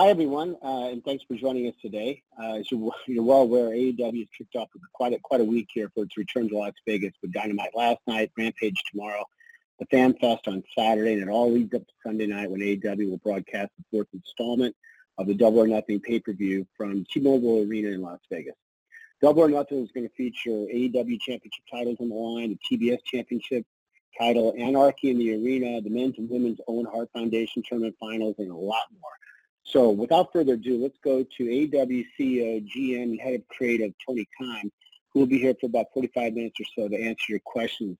Hi, everyone, uh, and thanks for joining us today. Uh, as you're, you're, well aware, AEW has kicked off quite a, quite a week here for its return to Las Vegas with Dynamite last night, Rampage tomorrow, the Fan Fest on Saturday, and it all leads up to Sunday night when AEW will broadcast the fourth installment of the Double or Nothing pay-per-view from T-Mobile Arena in Las Vegas. Double or Nothing is going to feature AEW championship titles on the line, the TBS championship title, Anarchy in the Arena, the men's and women's Owen Hart Foundation tournament finals, and a lot more. So without further ado, let's go to AEW CEO, GM, Head of Creative, Tony Khan, who will be here for about 45 minutes or so to answer your questions.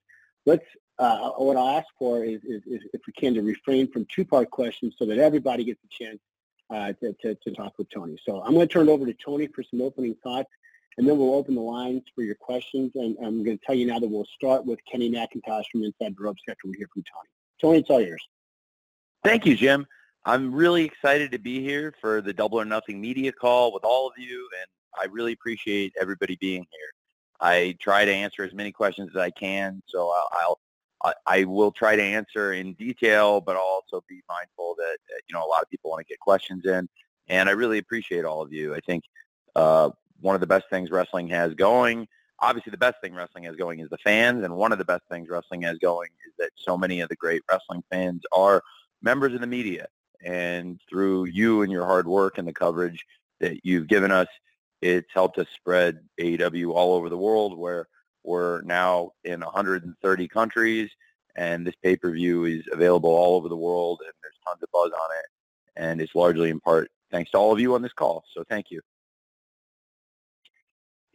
Let's, uh, what I'll ask for is, is, is, if we can, to refrain from two-part questions so that everybody gets a chance uh, to, to, to talk with Tony. So I'm going to turn it over to Tony for some opening thoughts, and then we'll open the lines for your questions. And I'm going to tell you now that we'll start with Kenny McIntosh from Inside the Ropes after we hear from Tony. Tony, it's all yours. Thank you, Jim. I'm really excited to be here for the Double or Nothing media call with all of you, and I really appreciate everybody being here. I try to answer as many questions as I can, so I'll, I'll I will try to answer in detail, but I'll also be mindful that you know a lot of people want to get questions in, and I really appreciate all of you. I think uh, one of the best things wrestling has going, obviously the best thing wrestling has going is the fans, and one of the best things wrestling has going is that so many of the great wrestling fans are members of the media and through you and your hard work and the coverage that you've given us, it's helped us spread AEW all over the world where we're now in 130 countries and this pay-per-view is available all over the world and there's tons of buzz on it and it's largely in part thanks to all of you on this call. So thank you.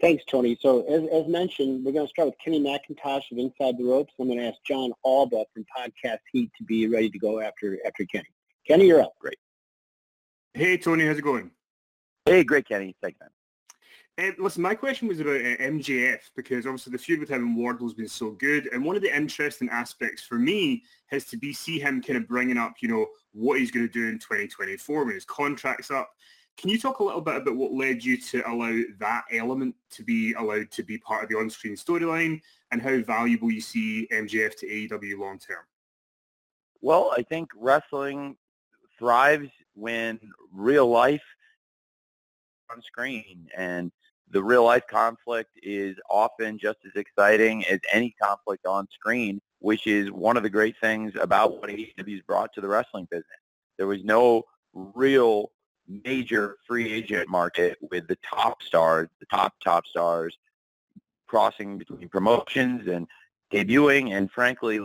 Thanks, Tony. So as, as mentioned, we're going to start with Kenny McIntosh of Inside the Ropes. I'm going to ask John Alba from Podcast Heat to be ready to go after after Kenny. Kenny, you're up. Great. Hey, Tony, how's it going? Hey, great, Kenny. Thanks, man. Uh, listen, my question was about uh, MJF because obviously the feud with him and Wardlow has been so good, and one of the interesting aspects for me has to be see him kind of bringing up, you know, what he's going to do in 2024 when his contract's up. Can you talk a little bit about what led you to allow that element to be allowed to be part of the on-screen storyline, and how valuable you see MJF to AEW long term? Well, I think wrestling thrives when real life on screen and the real life conflict is often just as exciting as any conflict on screen, which is one of the great things about what AEW's brought to the wrestling business. There was no real major free agent market with the top stars, the top top stars crossing between promotions and debuting and frankly,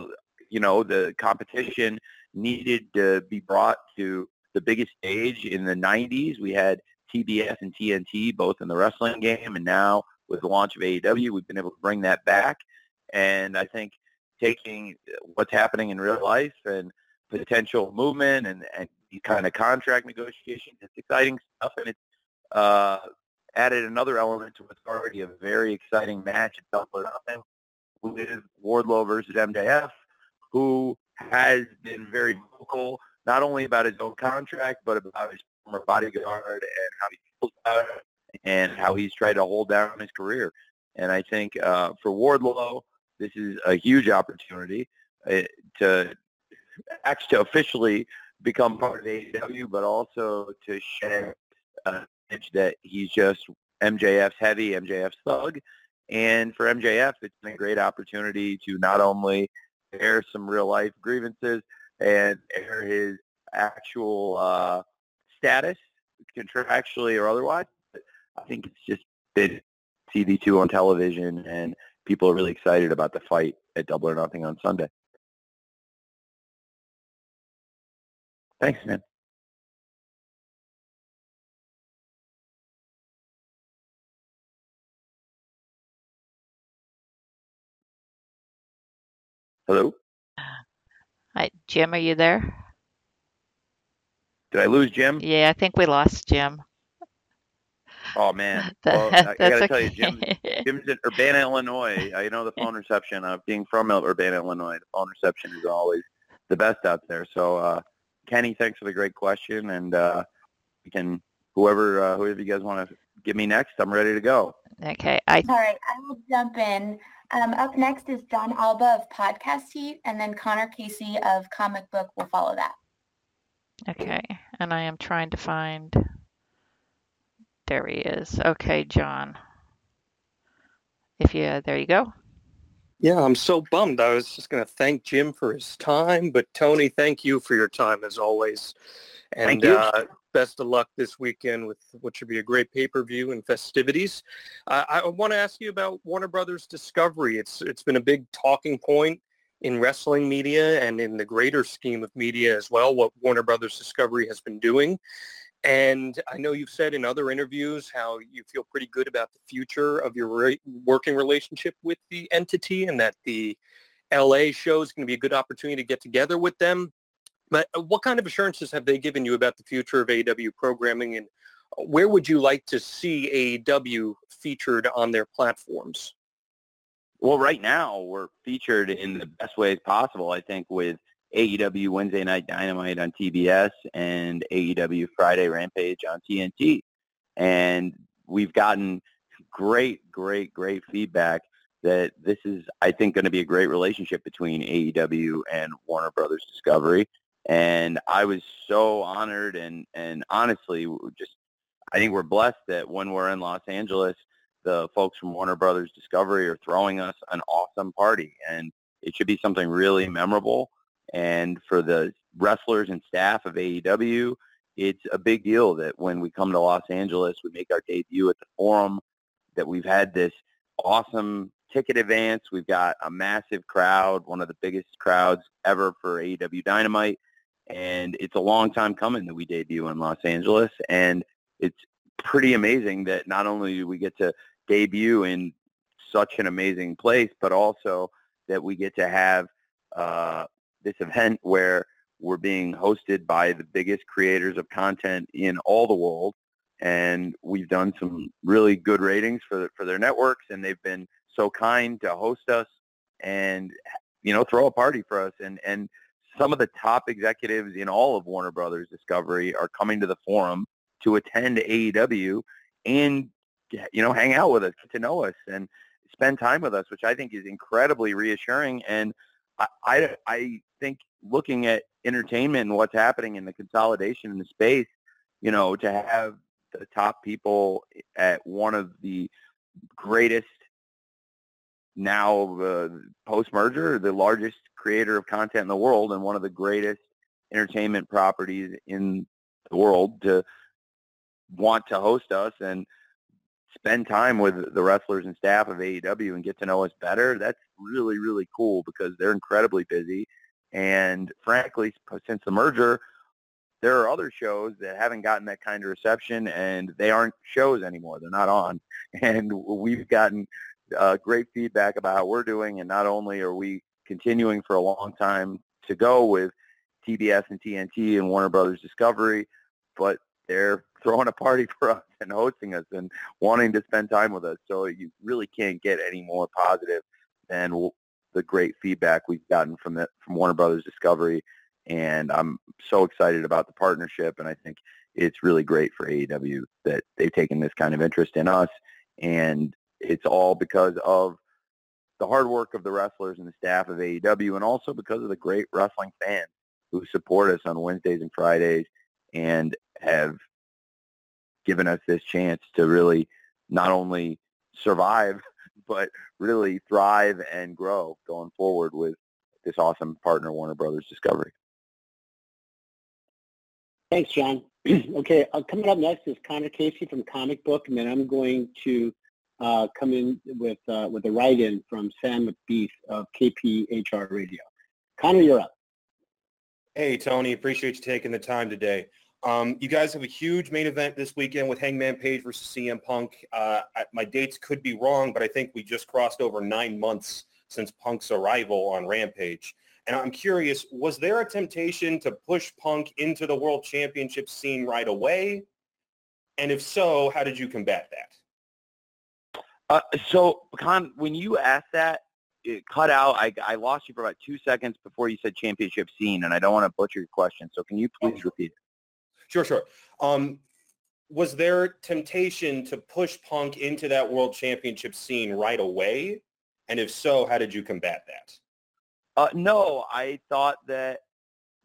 you know, the competition needed to be brought to the biggest stage in the 90s. We had TBS and TNT both in the wrestling game, and now with the launch of AEW, we've been able to bring that back. And I think taking what's happening in real life and potential movement and, and kind of contract negotiations, it's exciting stuff, and it's uh, added another element to what's already a very exciting match at Double or Nothing with Wardlow versus MJF, who has been very vocal, not only about his own contract, but about his former bodyguard and how he feels about it and how he's tried to hold down his career. And I think uh, for Wardlow, this is a huge opportunity uh, to actually officially become part of AEW, but also to share a image that he's just MJF's heavy, MJF's thug. And for MJF, it's been a great opportunity to not only air some real life grievances and air his actual uh, status contractually or otherwise. But I think it's just been TV2 on television and people are really excited about the fight at Double or Nothing on Sunday. Thanks, man. Hello? Hi, Jim, are you there? Did I lose Jim? Yeah, I think we lost Jim. Oh man. Well, I, I gotta tell you, Jim, Jim's in Urbana, Illinois. I know the phone reception of being from Urbana, Illinois. The phone reception is always the best out there. So, uh, Kenny, thanks for the great question, and uh, we can whoever uh, whoever you guys want to give me next, I'm ready to go. Okay. I... All right, I will jump in. Um, up next is John Alba of Podcast Heat, and then Connor Casey of Comic Book will follow that. Okay. and I am trying to find. There he is. Okay, John. If you, there you go. Yeah, I'm so bummed. I was just going to thank Jim for his time, but Tony, thank you for your time as always. And Thank you. Uh, best of luck this weekend with what should be a great pay-per-view and festivities. Uh, I want to ask you about Warner Brothers Discovery. It's it's been a big talking point in wrestling media and in the greater scheme of media as well. What Warner Brothers Discovery has been doing. And I know you've said in other interviews how you feel pretty good about the future of your re- working relationship with the entity and that the LA show is going to be a good opportunity to get together with them. But uh, what kind of assurances have they given you about the future of AEW programming and where would you like to see AEW featured on their platforms? Well, right now we're featured in the best ways possible. I think with AEW Wednesday Night Dynamite on TBS and AEW Friday Rampage on TNT, and we've gotten great, great, great feedback that this is, I think, going to be a great relationship between AEW and Warner Brothers Discovery. And I was so honored and and honestly, just I think we're blessed that when we're in Los Angeles, the folks from Warner Brothers Discovery are throwing us an awesome party, and it should be something really memorable. And for the wrestlers and staff of AEW, it's a big deal that when we come to Los Angeles, we make our debut at the Forum, that we've had this awesome ticket advance. We've got a massive crowd, one of the biggest crowds ever for AEW Dynamite. And it's a long time coming that we debut in Los Angeles. And it's pretty amazing that not only do we get to debut in such an amazing place, but also that we get to have uh, this event where we're being hosted by the biggest creators of content in all the world. And we've done some really good ratings for, the, for their networks, and they've been so kind to host us and, you know, throw a party for us. And, and some of the top executives in all of Warner Brothers Discovery are coming to the forum to attend AEW and you know hang out with us, get to know us, and spend time with us, which I think is incredibly reassuring. And I I, I think looking at entertainment and what's happening in the consolidation in the space, you know, to have the top people at one of the greatest now uh, post-merger, the largest creator of content in the world and one of the greatest entertainment properties in the world to want to host us and spend time with the wrestlers and staff of AEW and get to know us better, that's really, really cool because they're incredibly busy. And frankly, since the merger, there are other shows that haven't gotten that kind of reception and they aren't shows anymore. They're not on. And we've gotten uh, great feedback about how we're doing. And not only are we continuing for a long time to go with TBS and TNT and Warner Brothers Discovery, but they're throwing a party for us and hosting us and wanting to spend time with us. So you really can't get any more positive than the great feedback we've gotten from the, from Warner Brothers Discovery. And I'm so excited about the partnership, and I think it's really great for AEW that they've taken this kind of interest in us. And it's all because of the hard work of the wrestlers and the staff of AEW, and also because of the great wrestling fans who support us on Wednesdays and Fridays and have given us this chance to really not only survive, but really thrive and grow going forward with this awesome partner, Warner Brothers Discovery. Thanks, John. okay, uh, coming up next is Connor Casey from Comic Book, and then I'm going to uh, come in with uh, with a write-in from Sam McBeath of KPHR Radio. Connor, you're up. Hey, Tony. Appreciate you taking the time today. Um, you guys have a huge main event this weekend with Hangman Page versus CM Punk. Uh, I, my dates could be wrong, but I think we just crossed over nine months since Punk's arrival on Rampage. And I'm curious, was there a temptation to push Punk into the world championship scene right away? And if so, how did you combat that? Uh, so, Con, when you asked that, it cut out. I, I lost you for about two seconds before you said championship scene, and I don't want to butcher your question. So can you please repeat it? Sure, sure. Um, was there temptation to push Punk into that world championship scene right away? And if so, how did you combat that? Uh, no, I thought that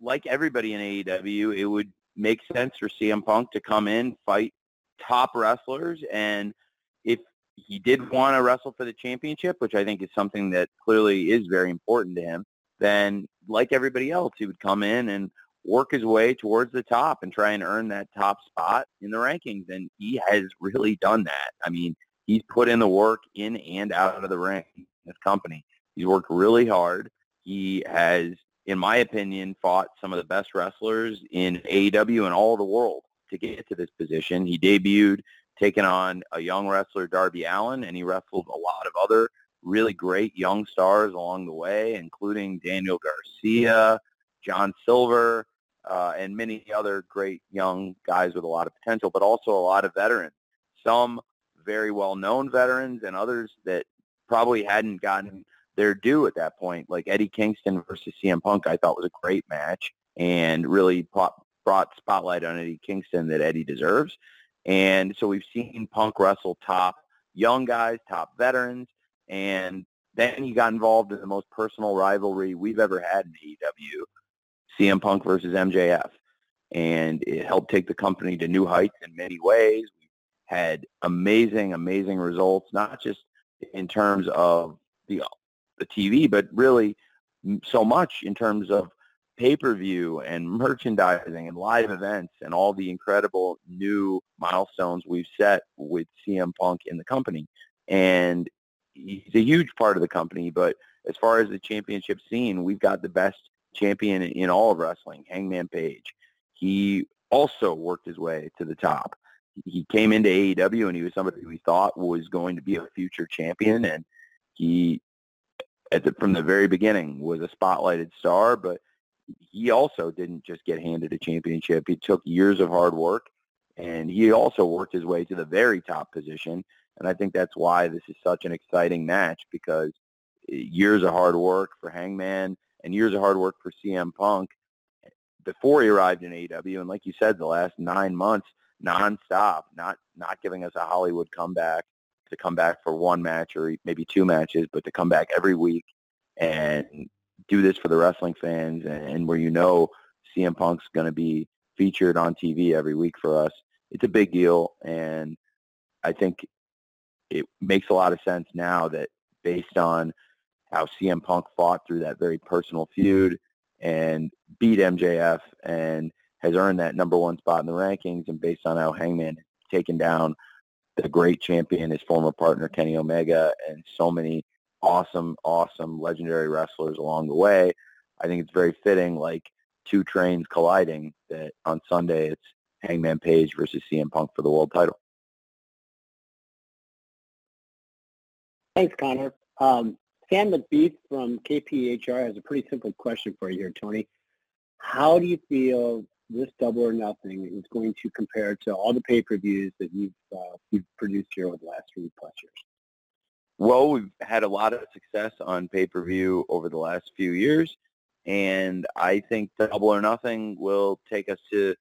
like everybody in AEW, it would make sense for CM Punk to come in, fight top wrestlers, and if he did want to wrestle for the championship, which I think is something that clearly is very important to him, then like everybody else, he would come in and work his way towards the top and try and earn that top spot in the rankings. And he has really done that. I mean, he's put in the work in and out of the ring in this company. He's worked really hard. He has, in my opinion, fought some of the best wrestlers in AEW and all the world to get to this position. He debuted taking on a young wrestler, Darby Allin, and he wrestled a lot of other really great young stars along the way, including Daniel Garcia, John Silver, uh, and many other great young guys with a lot of potential, but also a lot of veterans. Some very well-known veterans and others that probably hadn't gotten their due at that point, like Eddie Kingston versus CM Punk, I thought was a great match and really brought spotlight on Eddie Kingston that Eddie deserves. And so we've seen Punk wrestle top young guys, top veterans, and then he got involved in the most personal rivalry we've ever had in AEW, CM Punk versus MJF. And it helped take the company to new heights in many ways. We had amazing, amazing results, not just in terms of the, the TV, but really so much in terms of pay-per-view and merchandising and live events and all the incredible new milestones we've set with CM Punk in the company. And he's a huge part of the company, but as far as the championship scene, we've got the best champion in all of wrestling, Hangman Page. He also worked his way to the top. He came into AEW and he was somebody we thought was going to be a future champion, and he, the, from the very beginning, was a spotlighted star. But he also didn't just get handed a championship. He took years of hard work, and he also worked his way to the very top position. And I think that's why this is such an exciting match because eh, years of hard work for Hangman and years of hard work for CM Punk eh, before he arrived in AEW. And like you said, the last nine months, nonstop, not not giving us a Hollywood comeback to come back for one match or maybe two matches, but to come back every week and do this for the wrestling fans and where you know CM Punk's going to be featured on TV every week for us. It's a big deal, and I think it makes a lot of sense now that based on how CM Punk fought through that very personal feud and beat MJF and has earned that number one spot in the rankings and based on how Hangman taken down the great champion, his former partner Kenny Omega, and so many awesome, awesome, legendary wrestlers along the way. I think it's very fitting, like two trains colliding, that on Sunday it's Hangman Page versus CM Punk for the world title. Thanks, Connor. Um, Sam McBeath from KPHR has a pretty simple question for you here, Tony. How do you feel this Double or Nothing is going to compare to all the pay-per-views that you've uh, you've produced here over the last three plus years? Well, we've had a lot of success on pay-per-view over the last few years, and I think Double or Nothing will take us to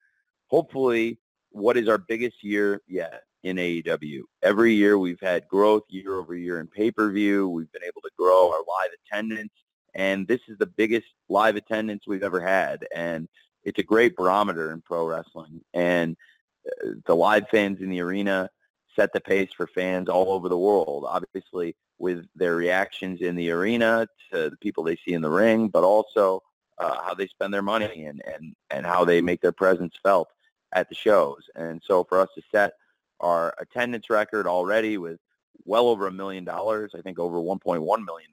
hopefully what is our biggest year yet in AEW. Every year we've had growth year over year in pay-per-view. We've been able to grow our live attendance, and this is the biggest live attendance we've ever had, and it's a great barometer in pro wrestling. And uh, the live fans in the arena set the pace for fans all over the world, obviously with their reactions in the arena to the people they see in the ring, but also uh, how they spend their money and, and, and how they make their presence felt at the shows. And so for us to set our attendance record already with well over a million dollars, I think over $1.1 million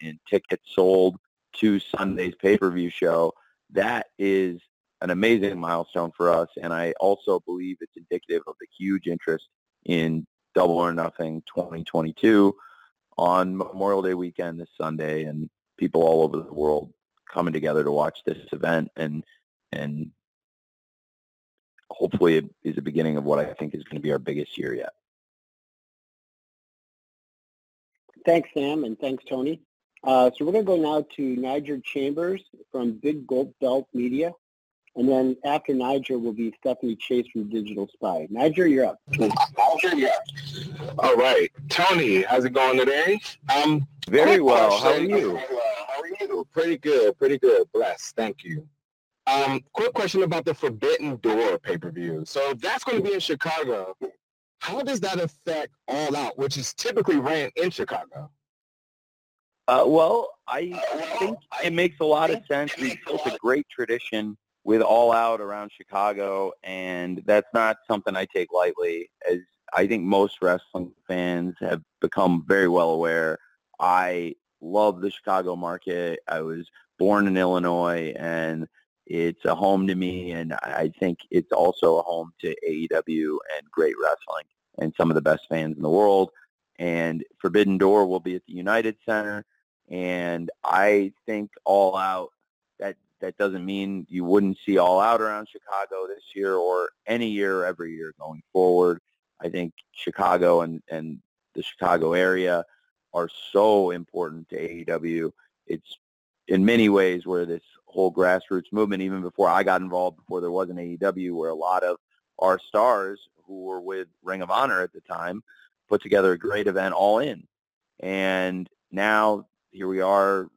in tickets sold to Sunday's pay-per-view show, that is an amazing milestone for us. And I also believe it's indicative of the huge interest in Double or Nothing 2022 on Memorial Day weekend this Sunday, and people all over the world coming together to watch this event and and hopefully it is the beginning of what I think is going to be our biggest year yet. Thanks, Sam, and thanks, Tony. Uh, so we're going to go now to Niger Chambers from Big Gold Belt Media. And then after Niger will be Stephanie Chase from Digital Spy. Niger, you're up. Niger, yeah. All right. Tony, how's it going today? Um, Very well. How are you? How are you? Pretty good. Pretty good. Blessed. Thank you. Um, quick question about the Forbidden Door pay-per-view. So that's going to be in Chicago. How does that affect All Out, which is typically ran in Chicago? Uh, well, I think it makes a lot of sense. We've built a great tradition with All Out around Chicago, and that's not something I take lightly. As I think most wrestling fans have become very well aware, I love the Chicago market. I was born in Illinois, and it's a home to me, and I think it's also a home to AEW and great wrestling and some of the best fans in the world. And Forbidden Door will be at the United Center, and I think All Out. That doesn't mean you wouldn't see All Out around Chicago this year or any year, every year going forward. I think Chicago and and the Chicago area are so important to AEW. It's in many ways where this whole grassroots movement, even before I got involved, before there was an AEW, where a lot of our stars who were with Ring of Honor at the time put together a great event all in. And now here we are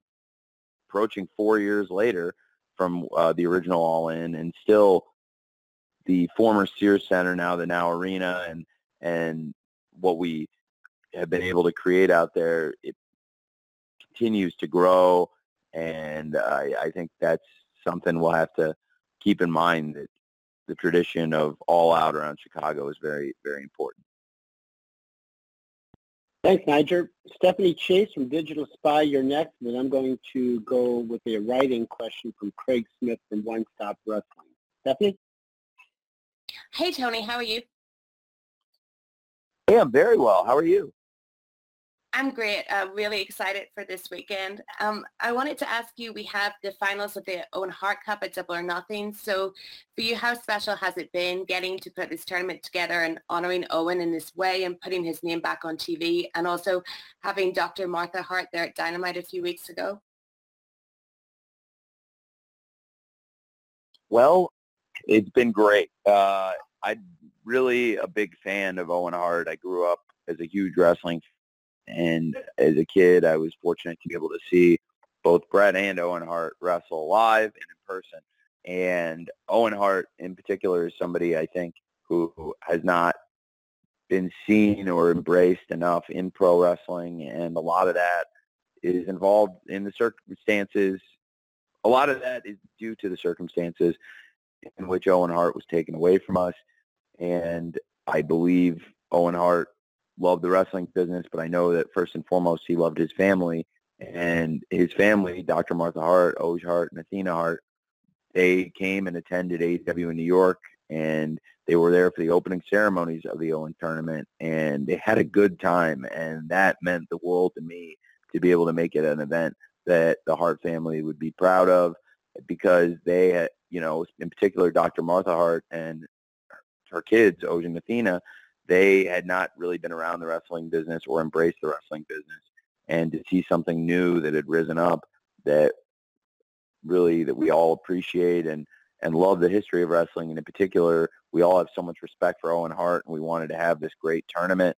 approaching four years later from uh, the original all in and still the former Sears Center, now the Now Arena and, and what we have been able to create out there, it continues to grow and I, I think that's something we'll have to keep in mind that the tradition of all out around Chicago is very, very important. Thanks, Niger. Stephanie Chase from Digital Spy, you're next, and then I'm going to go with a writing question from Craig Smith from One Stop Wrestling. Stephanie? Hey, Tony, how are you? Hey, I'm very well. How are you? I'm great. I'm really excited for this weekend. Um, I wanted to ask you, we have the finals of the Owen Hart Cup at Double or Nothing. So for you, how special has it been getting to put this tournament together and honoring Owen in this way and putting his name back on TV and also having Dr. Martha Hart there at Dynamite a few weeks ago? Well, it's been great. Uh, I'm really a big fan of Owen Hart. I grew up as a huge wrestling and as a kid, I was fortunate to be able to see both Bret and Owen Hart wrestle live and in person. And Owen Hart in particular is somebody I think who, who has not been seen or embraced enough in pro wrestling. And a lot of that is involved in the circumstances. A lot of that is due to the circumstances in which Owen Hart was taken away from us. And I believe Owen Hart loved the wrestling business, but I know that first and foremost he loved his family. And his family, Dr. Martha Hart, Oje Hart, and Athena Hart, they came and attended AEW in New York, and they were there for the opening ceremonies of the Owen tournament, and they had a good time, and that meant the world to me to be able to make it an event that the Hart family would be proud of, because they, had, you know, in particular, Dr. Martha Hart and her kids, Oje and Athena, they had not really been around the wrestling business or embraced the wrestling business. And to see something new that had risen up that really that we all appreciate and, and love the history of wrestling. And in particular, we all have so much respect for Owen Hart and we wanted to have this great tournament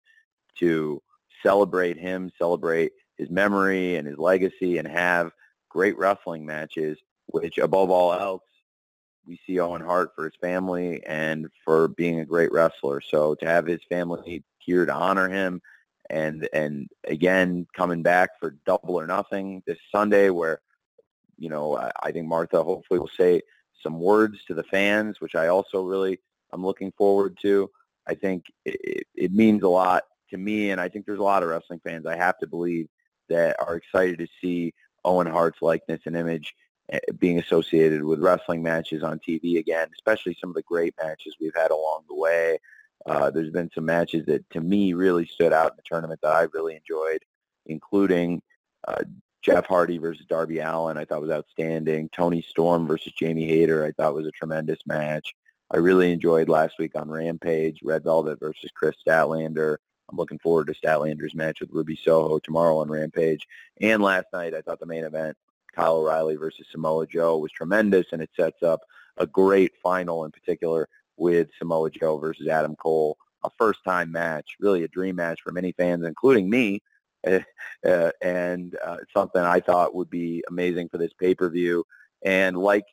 to celebrate him, celebrate his memory and his legacy and have great wrestling matches, which above all else we see Owen Hart for his family and for being a great wrestler. So to have his family here to honor him and and again coming back for double or nothing this Sunday where you know I, I think Martha hopefully will say some words to the fans which I also really I'm looking forward to. I think it, it means a lot to me and I think there's a lot of wrestling fans I have to believe that are excited to see Owen Hart's likeness and image being associated with wrestling matches on TV again, especially some of the great matches we've had along the way. Uh, there's been some matches that to me really stood out in the tournament that I really enjoyed, including uh, Jeff Hardy versus Darby Allin. I thought was outstanding. Toni Storm versus Jamie Hayter. I thought was a tremendous match. I really enjoyed last week on Rampage, Red Velvet versus Kris Statlander. I'm looking forward to Statlander's match with Ruby Soho tomorrow on Rampage. And last night, I thought the main event Kyle O'Reilly versus Samoa Joe was tremendous, and it sets up a great final in particular with Samoa Joe versus Adam Cole, a first-time match, really a dream match for many fans, including me, uh, and uh, something I thought would be amazing for this pay-per-view. And like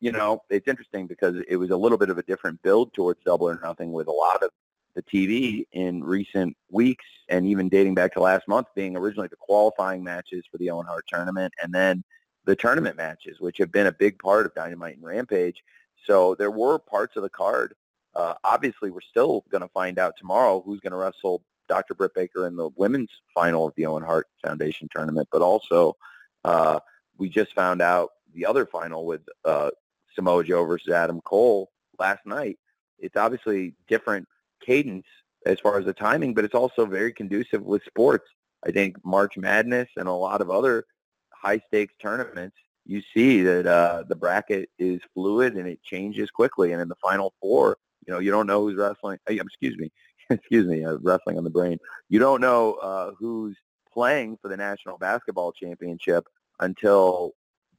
you know, it's interesting because it was a little bit of a different build towards Double or Nothing with a lot of the TV in recent weeks and even dating back to last month being originally the qualifying matches for the Owen Hart tournament and then the tournament matches, which have been a big part of Dynamite and Rampage. So there were parts of the card. Uh, obviously, we're still going to find out tomorrow who's going to wrestle Dr. Britt Baker in the women's final of the Owen Hart Foundation tournament, but also uh, we just found out the other final with uh, Samoa Joe versus Adam Cole last night. It's obviously different cadence as far as the timing, but it's also very conducive with sports. I think March Madness and a lot of other high stakes tournaments, you see that uh, the bracket is fluid and it changes quickly. And in the final four, you know, you don't know who's wrestling. Excuse me, excuse me, uh, wrestling on the brain. You don't know uh, who's playing for the national basketball championship until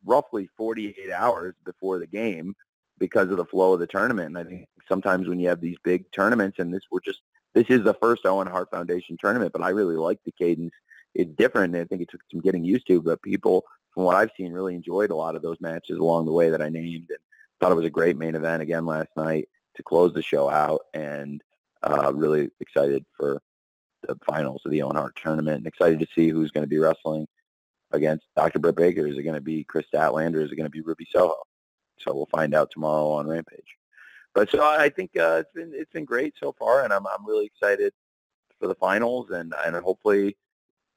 roughly 48 hours before the game because of the flow of the tournament. And I think sometimes when you have these big tournaments, and this we're just this is the first Owen Hart Foundation tournament, but I really like the cadence. It's different. And I think it took some getting used to, but people, from what I've seen, really enjoyed a lot of those matches along the way that I named, and thought it was a great main event again last night to close the show out, and uh, really excited for the finals of the Owen Hart tournament, and excited to see who's going to be wrestling against Dr. Britt Baker. Is it going to be Kris Statlander? Is it going to be Ruby Soho? So we'll find out tomorrow on Rampage. But so I think uh, it's been it's been great so far, and I'm I'm really excited for the finals, and and hopefully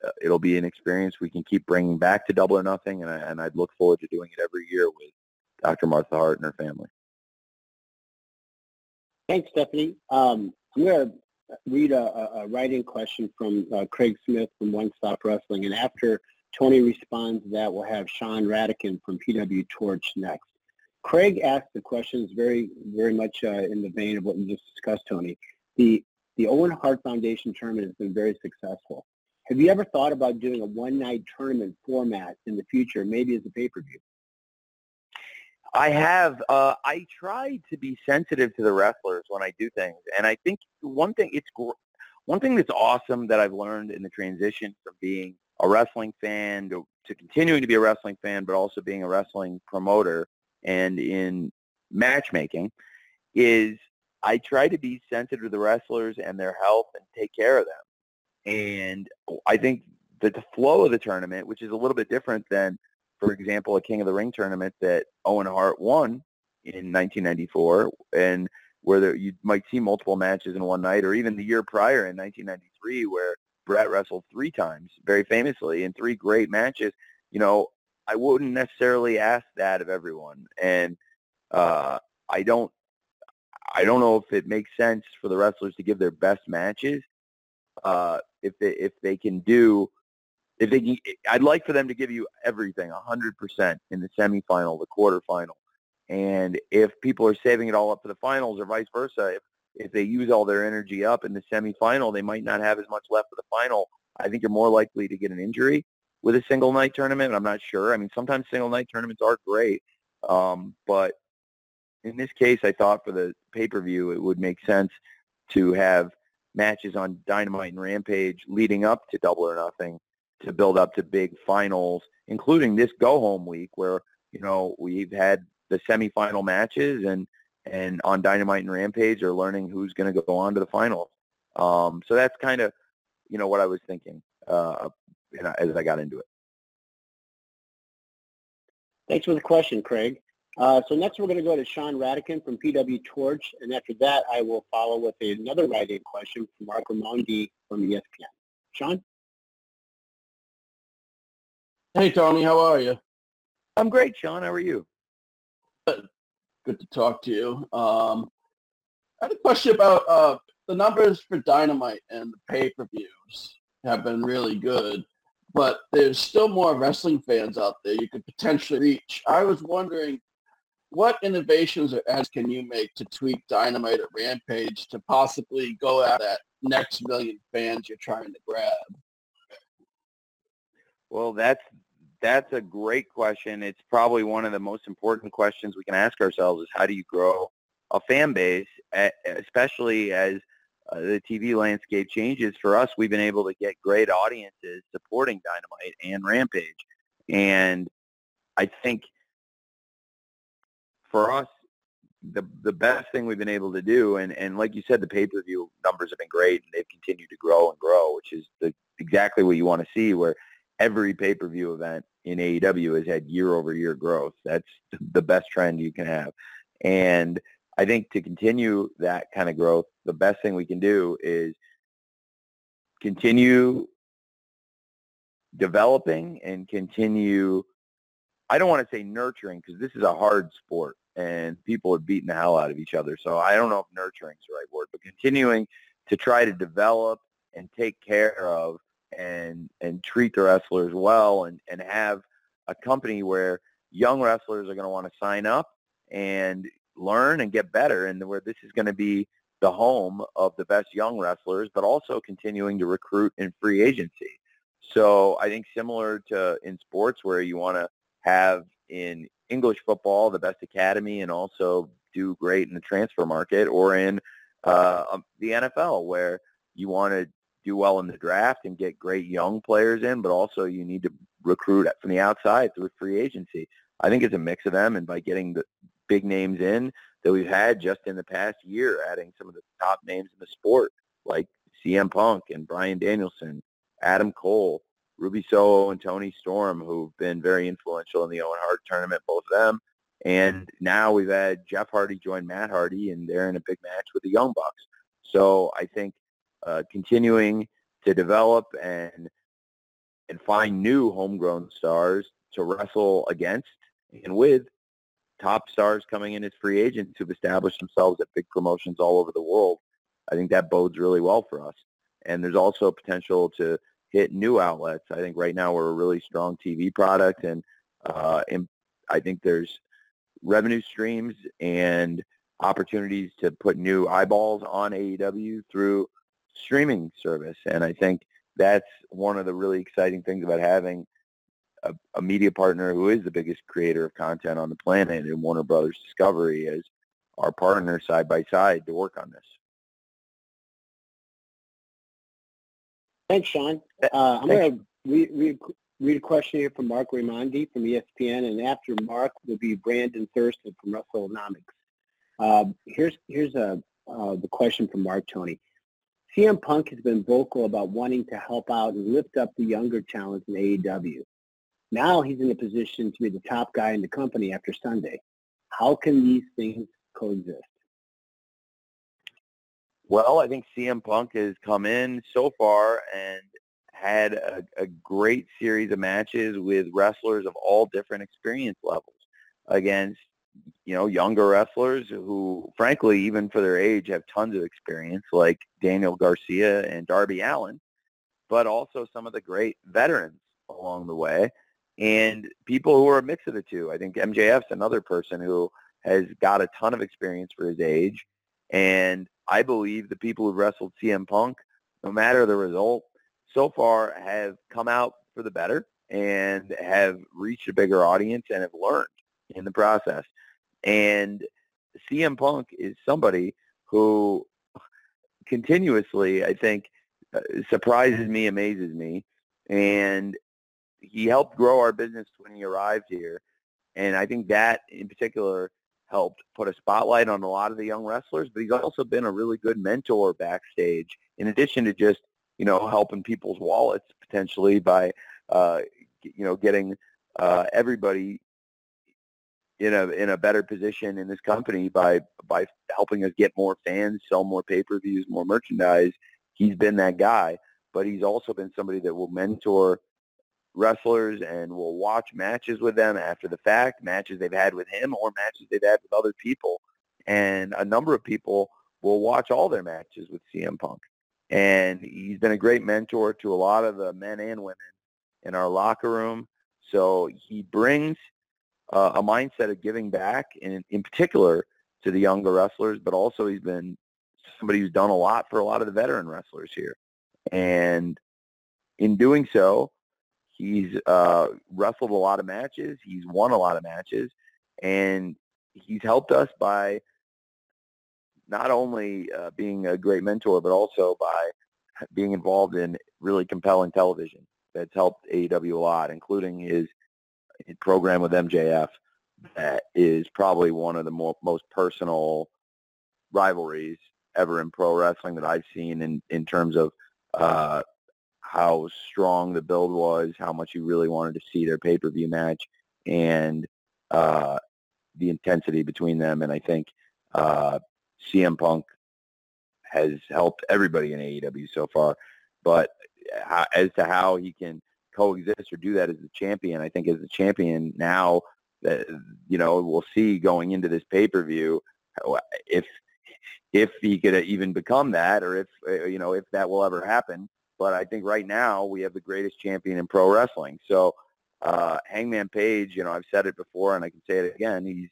uh, it'll be an experience we can keep bringing back to Double or Nothing, and I, and I'd look forward to doing it every year with Dr. Martha Hart and her family. Thanks, Stephanie. Um, I'm going to read a, a writing question from uh, Craig Smith from One Stop Wrestling, and after Tony responds to that, we'll have Sean Radican from PW Torch next. Craig asked the questions very, very much uh, in the vein of what you just discussed, Tony. The the Owen Hart Foundation tournament has been very successful. Have you ever thought about doing a one-night tournament format in the future, maybe as a pay-per-view? I have. Uh, I try to be sensitive to the wrestlers when I do things, and I think one thing it's one thing that's awesome that I've learned in the transition from being a wrestling fan to, to continuing to be a wrestling fan, but also being a wrestling promoter and in matchmaking is I try to be sensitive to the wrestlers and their health and take care of them. And I think that the flow of the tournament, which is a little bit different than, for example, a King of the Ring tournament that Owen Hart won in 1994, and where there, you might see multiple matches in one night, or even the year prior in 1993, where Bret wrestled three times, very famously, in three great matches. You know, I wouldn't necessarily ask that of everyone, and uh, I don't. I don't know if it makes sense for the wrestlers to give their best matches. Uh, if they if they can do, if they, can, I'd like for them to give you everything, hundred percent in the semifinal, the quarterfinal, and if people are saving it all up for the finals, or vice versa, if if they use all their energy up in the semifinal, they might not have as much left for the final. I think you're more likely to get an injury with a single night tournament. I'm not sure. I mean, sometimes single night tournaments are great, um, but in this case, I thought for the pay-per-view, it would make sense to have matches on Dynamite and Rampage leading up to Double or Nothing to build up to big finals, including this go-home week where, you know, we've had the semifinal matches and and on Dynamite and Rampage are learning who's going to go on to the finals. Um, so that's kind of, you know, what I was thinking uh, as I got into it. Thanks for the question, Craig. Uh, so next we're going to go to Sean Radican from PW Torch, and after that I will follow with another writing question from Marc Raimondi from ESPN. Sean? Hey, Tony, how are you? I'm great, Sean. How are you? Good good to talk to you. Um, I had a question about uh, the numbers for Dynamite and the pay-per-views have been really good, but there's still more wrestling fans out there you could potentially reach. I was wondering, what innovations or ads can you make to tweak Dynamite or Rampage to possibly go at that next million fans you're trying to grab? Well, that's that's a great question. It's probably one of the most important questions we can ask ourselves is how do you grow a fan base, especially as uh, the TV landscape changes. For us, we've been able to get great audiences supporting Dynamite and Rampage. And I think for us, the the best thing we've been able to do, and and like you said, the pay per view numbers have been great, and they've continued to grow and grow, which is the exactly what you want to see. Where every pay per view event in AEW has had year over year growth. That's the best trend you can have, and I think to continue that kind of growth, the best thing we can do is continue developing and continue I don't want to say nurturing because this is a hard sport and people are beating the hell out of each other. So I don't know if nurturing is the right word, but continuing to try to develop and take care of and and treat the wrestlers well and, and have a company where young wrestlers are going to want to sign up and learn and get better and where this is going to be the home of the best young wrestlers, but also continuing to recruit in free agency. So I think similar to in sports where you want to have in English football the best academy and also do great in the transfer market or in uh, um, the NFL where you want to do well in the draft and get great young players in, but also you need to recruit from the outside through free agency. I think it's a mix of them, and by getting the big names in that we've had just in the past year, adding some of the top names in the sport like CM Punk and Bryan Danielson, Adam Cole, Ruby Soho and Toni Storm, who've been very influential in the Owen Hart tournament, both of them. And now we've had Jeff Hardy join Matt Hardy, and they're in a big match with the Young Bucks. So I think uh, continuing to develop and and find new homegrown stars to wrestle against and with top stars coming in as free agents who've established themselves at big promotions all over the world. I think that bodes really well for us. And there's also potential to hit new outlets. I think right now we're a really strong TV product, and, uh, and I think there's revenue streams and opportunities to put new eyeballs on AEW through streaming service. And I think that's one of the really exciting things about having a, a, media partner who is the biggest creator of content on the planet and Warner Brothers Discovery as our partner side by side to work on this. Thanks, Sean. Uh, I'm going to read, read, read, a question here from Marc Raimondi from ESPN, and after Mark will be Brandon Thurston from WrestleNomics. Uh, here's here's a, uh, the question from Mark Tony. CM Punk has been vocal about wanting to help out and lift up the younger talent in AEW. Now he's in a position to be the top guy in the company after Sunday. How can these things coexist? Well, I think CM Punk has come in so far and had a, a, great series of matches with wrestlers of all different experience levels against, you know, younger wrestlers who, frankly, even for their age, have tons of experience, like Daniel Garcia and Darby Allin, but also some of the great veterans along the way and people who are a mix of the two. I think MJF's another person who has got a ton of experience for his age and I believe the people who wrestled CM Punk, no matter the result, so far have come out for the better and have reached a bigger audience and have learned in the process. And CM Punk is somebody who continuously, I think, uh, surprises me, amazes me, and he helped grow our business when he arrived here. And I think that in particular helped put a spotlight on a lot of the young wrestlers, but he's also been a really good mentor backstage in addition to just, you know, helping people's wallets potentially by, uh, you know, getting uh, everybody in a in a better position in this company by by helping us get more fans, sell more pay-per-views, more merchandise. He's been that guy, but he's also been somebody that will mentor wrestlers and will watch matches with them after the fact, matches they've had with him or matches they've had with other people. And a number of people will watch all their matches with CM Punk. And he's been a great mentor to a lot of the men and women in our locker room. So he brings uh, a mindset of giving back, in, in particular to the younger wrestlers, but also he's been somebody who's done a lot for a lot of the veteran wrestlers here. And in doing so, He's uh, wrestled a lot of matches. He's won a lot of matches, and he's helped us by not only uh, being a great mentor, but also by being involved in really compelling television. That's helped AEW a lot, including his, his program with MJF. that is probably one of the more, most personal rivalries ever in pro wrestling that I've seen in, in terms of uh, how strong the build was, how much you really wanted to see their pay-per-view match, and uh, the intensity between them. And I think uh, CM Punk has helped everybody in AEW so far. But as to how he can coexist or do that as the champion, I think as the champion now that you know we'll see going into this pay-per-view if if he could even become that or if uh, you know if that will ever happen. But I think right now we have the greatest champion in pro wrestling. So uh, Hangman Page, you know, I've said it before and I can say it again. He's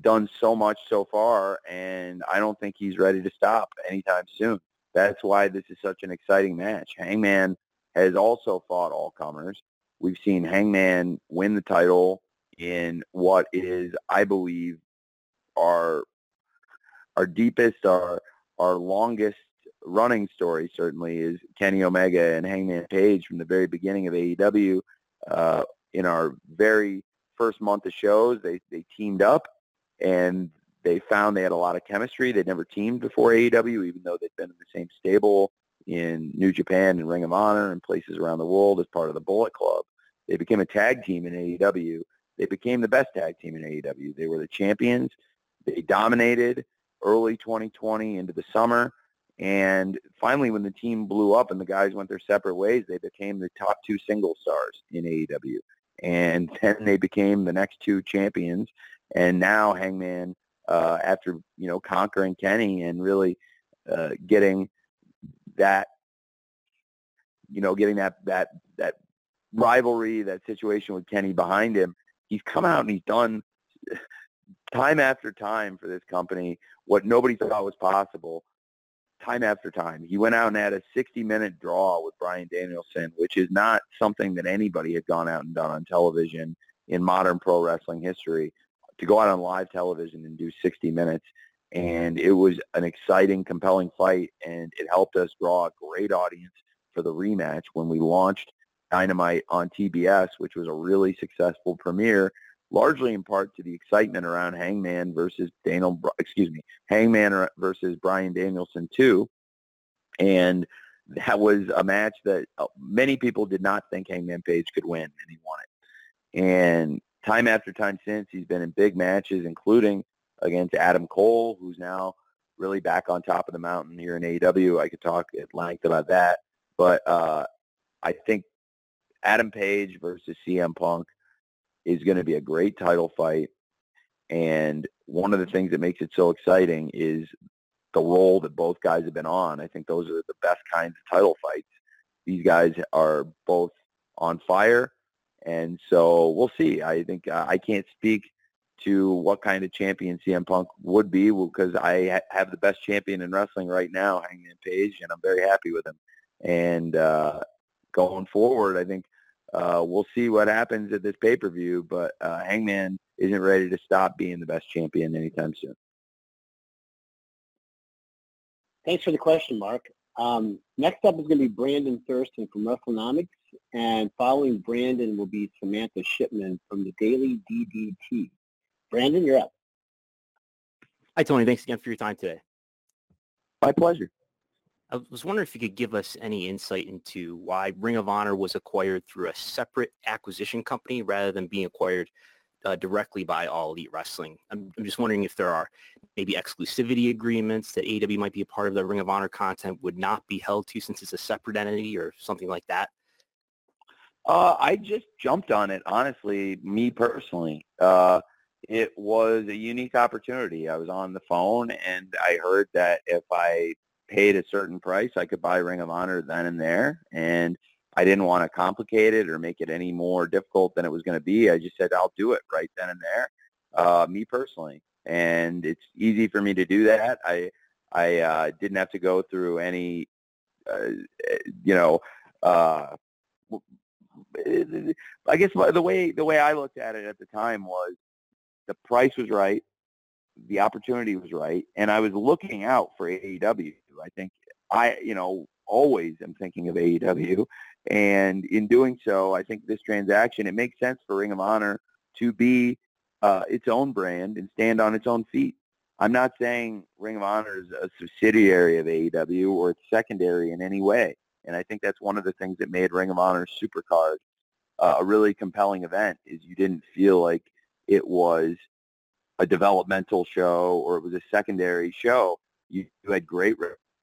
done so much so far, and I don't think he's ready to stop anytime soon. That's why this is such an exciting match. Hangman has also fought all comers. We've seen Hangman win the title in what is, I believe, our our deepest, our our longest running story certainly is Kenny Omega and Hangman Page from the very beginning of AEW. Uh, in our very first month of shows, they they teamed up and they found they had a lot of chemistry. They'd never teamed before AEW, even though they'd been in the same stable in New Japan and Ring of Honor and places around the world as part of the Bullet Club. They became a tag team in AEW. They became the best tag team in AEW. They were the champions. They dominated early 2020 into the summer. And finally, when the team blew up and the guys went their separate ways, they became the top two single stars in AEW. And then they became the next two champions. And now Hangman, uh, after you know conquering Kenny and really uh, getting that, you know, getting that that that rivalry, that situation with Kenny behind him, he's come out and he's done time after time for this company what nobody thought was possible time after time. He went out and had a 60-minute draw with Bryan Danielson, which is not something that anybody had gone out and done on television in modern pro wrestling history. To go out on live television and do 60 minutes, and it was an exciting, compelling fight, and it helped us draw a great audience for the rematch when we launched Dynamite on TBS, which was a really successful premiere largely in part to the excitement around Hangman versus Daniel, excuse me, Hangman versus Bryan Danielson too, and that was a match that uh, many people did not think Hangman Page could win, and he won it. And time after time since, he's been in big matches, including against Adam Cole, who's now really back on top of the mountain here in AEW. I could talk at length about that, but uh, I think Adam Page versus CM Punk is going to be a great title fight. And one of the things that makes it so exciting is the role that both guys have been on. I think those are the best kinds of title fights. These guys are both on fire. And so we'll see. I think uh, I can't speak to what kind of champion CM Punk would be because I ha- have the best champion in wrestling right now, Hangman Page, and I'm very happy with him. And uh, going forward, I think uh, we'll see what happens at this pay-per-view, but uh, Hangman isn't ready to stop being the best champion anytime soon. Thanks for the question, Mark. Um, next up is going to be Brandon Thurston from WrestleNomics, and following Brandon will be Samantha Shipman from the Daily DDT. Brandon, you're up. Hi, Tony. Thanks again for your time today. My pleasure. I was wondering if you could give us any insight into why Ring of Honor was acquired through a separate acquisition company rather than being acquired uh, directly by All Elite Wrestling. I'm, I'm, just wondering if there are maybe exclusivity agreements that AW might be a part of the Ring of Honor content would not be held to since it's a separate entity or something like that. Uh, I just jumped on it, honestly, me personally. Uh, it was a unique opportunity. I was on the phone and I heard that if I paid a certain price, I could buy Ring of Honor then and there. And I didn't want to complicate it or make it any more difficult than it was going to be. I just said, I'll do it right then and there, uh, me personally. And it's easy for me to do that. I, I uh, didn't have to go through any, uh, you know, uh, I guess the way the way I looked at it at the time was the price was right, the opportunity was right, and I was looking out for AEW. I think I, you know, always am thinking of AEW, and in doing so, I think this transaction it makes sense for Ring of Honor to be uh, its own brand and stand on its own feet. I'm not saying Ring of Honor is a subsidiary of AEW or it's secondary in any way. And I think that's one of the things that made Ring of Honor Supercard uh, a really compelling event is you didn't feel like it was a developmental show or it was a secondary show. You, you had great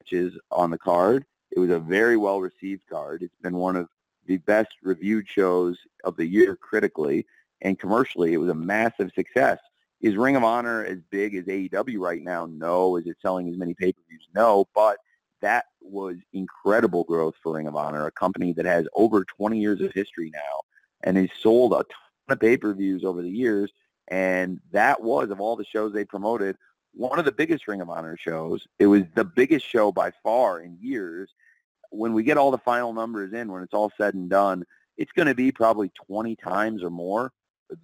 matches on the card. It was a very well received card. It's been one of the best reviewed shows of the year critically and commercially. It was a massive success. Is Ring of Honor as big as AEW right now? No. Is it selling as many pay-per-views? No. But that was incredible growth for Ring of Honor, a company that has over 20 years of history now and has sold a ton of pay-per-views over the years. And that was, of all the shows they promoted, one of the biggest Ring of Honor shows. It was the biggest show by far in years. When we get all the final numbers in, when it's all said and done, it's going to be probably 20 times or more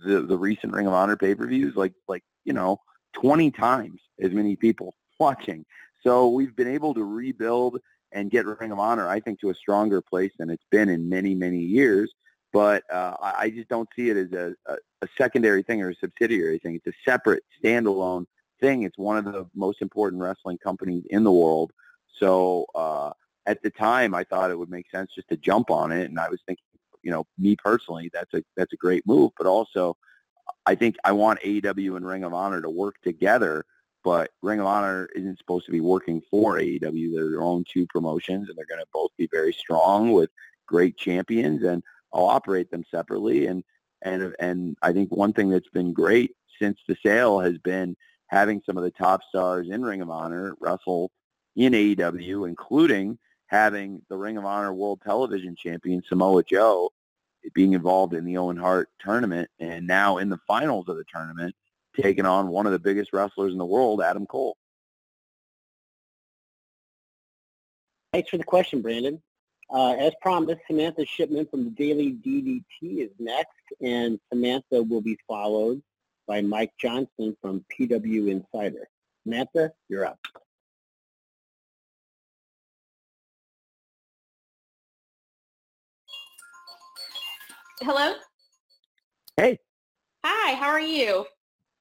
the the recent Ring of Honor pay-per-views, like like you know, 20 times as many people watching. So we've been able to rebuild and get Ring of Honor, I think, to a stronger place than it's been in many many years. But uh, I just don't see it as a, a, a secondary thing or a subsidiary thing. It's a separate, standalone thing. It's one of the most important wrestling companies in the world. So uh, at the time, I thought it would make sense just to jump on it, and I was thinking you know, me personally, that's a that's a great move. But also, I think I want AEW and Ring of Honor to work together. But Ring of Honor isn't supposed to be working for AEW. They're their own two promotions, and they're going to both be very strong with great champions, and I'll operate them separately. And and and I think one thing that's been great since the sale has been having some of the top stars in Ring of Honor wrestle in AEW, including having the Ring of Honor World Television Champion Samoa Joe being involved in the Owen Hart tournament and now in the finals of the tournament taking on one of the biggest wrestlers in the world, Adam Cole. Thanks for the question, Brandon. Uh, as promised, Samantha Shipman from the Daily DDT is next, and Samantha will be followed by Mike Johnson from PW Insider. Samantha, you're up. Hello? Hey. Hi, how are you?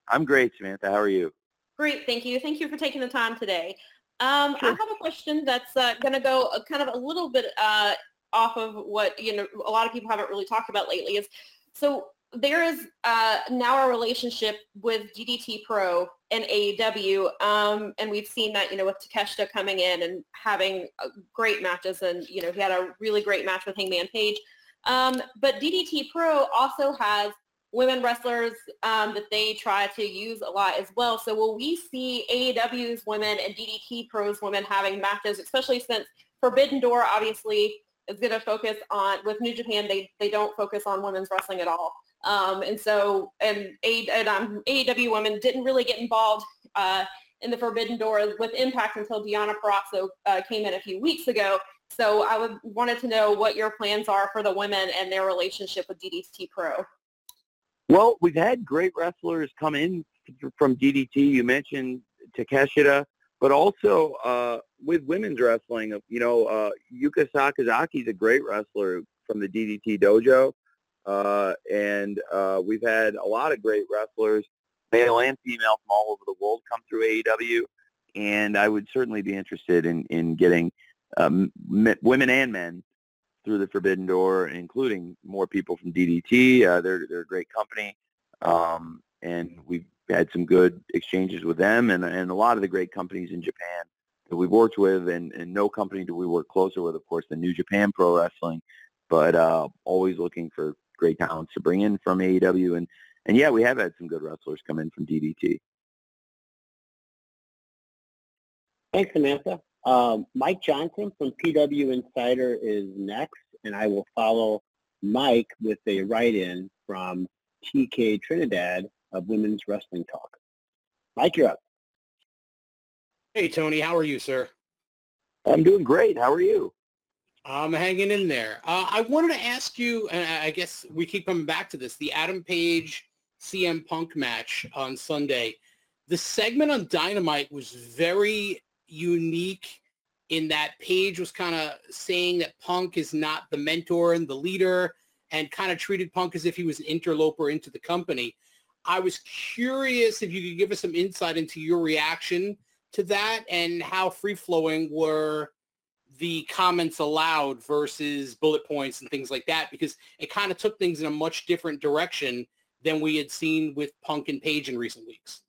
I'm great, Samantha. How are you? Great, thank you. Thank you for taking the time today. Um, sure. I have a question that's uh, going to go kind of a little bit uh, off of what you know a lot of people haven't really talked about lately. Is so there is uh, now a relationship with DDT Pro and AEW, um, and we've seen that you know with Takeshita coming in and having uh, great matches, and you know he had a really great match with Hangman Page. Um, but DDT Pro also has women wrestlers um, that they try to use a lot as well. So will we see AEW's women and DDT Pro's women having matches, especially since Forbidden Door obviously is going to focus on, with New Japan, they, they don't focus on women's wrestling at all. Um, and so, and, A, and um, AEW women didn't really get involved uh, in the Forbidden Door with Impact until Deonna Purrazzo uh, came in a few weeks ago. So I would wanted to know what your plans are for the women and their relationship with DDT Pro. Well, we've had great wrestlers come in from DDT. You mentioned Takeshita, but also uh, with women's wrestling, you know, uh, Yuka Sakazaki is a great wrestler from the DDT dojo. Uh, and uh, we've had a lot of great wrestlers, male and female, from all over the world come through AEW. And I would certainly be interested in, in getting um, women and men through the Forbidden Door, including more people from DDT. Uh, they're they're a great company, um, and we've had some good exchanges with them, and and a lot of the great companies in Japan that we've worked with, and, and no company do we work closer with, of course, than New Japan Pro Wrestling, but uh, always looking for great talents to bring in from AEW, and and yeah, we have had some good wrestlers come in from DDT. Thanks, Samantha. Um, Mike Johnson from PW Insider is next, and I will follow Mike with a write-in from TK Trinidad of Women's Wrestling Talk. Mike, you're up. Hey, Tony. How are you, sir? I'm doing great. How are you? I'm hanging in there. Uh, I wanted to ask you, and I guess we keep coming back to this, the Adam Page CM Punk match on Sunday. The segment on Dynamite was very unique in that Page was kind of saying that Punk is not the mentor and the leader and kind of treated Punk as if he was an interloper into the company. I was curious if you could give us some insight into your reaction to that and how free-flowing were the comments allowed versus bullet points and things like that because it kind of took things in a much different direction than we had seen with Punk and Page in recent weeks.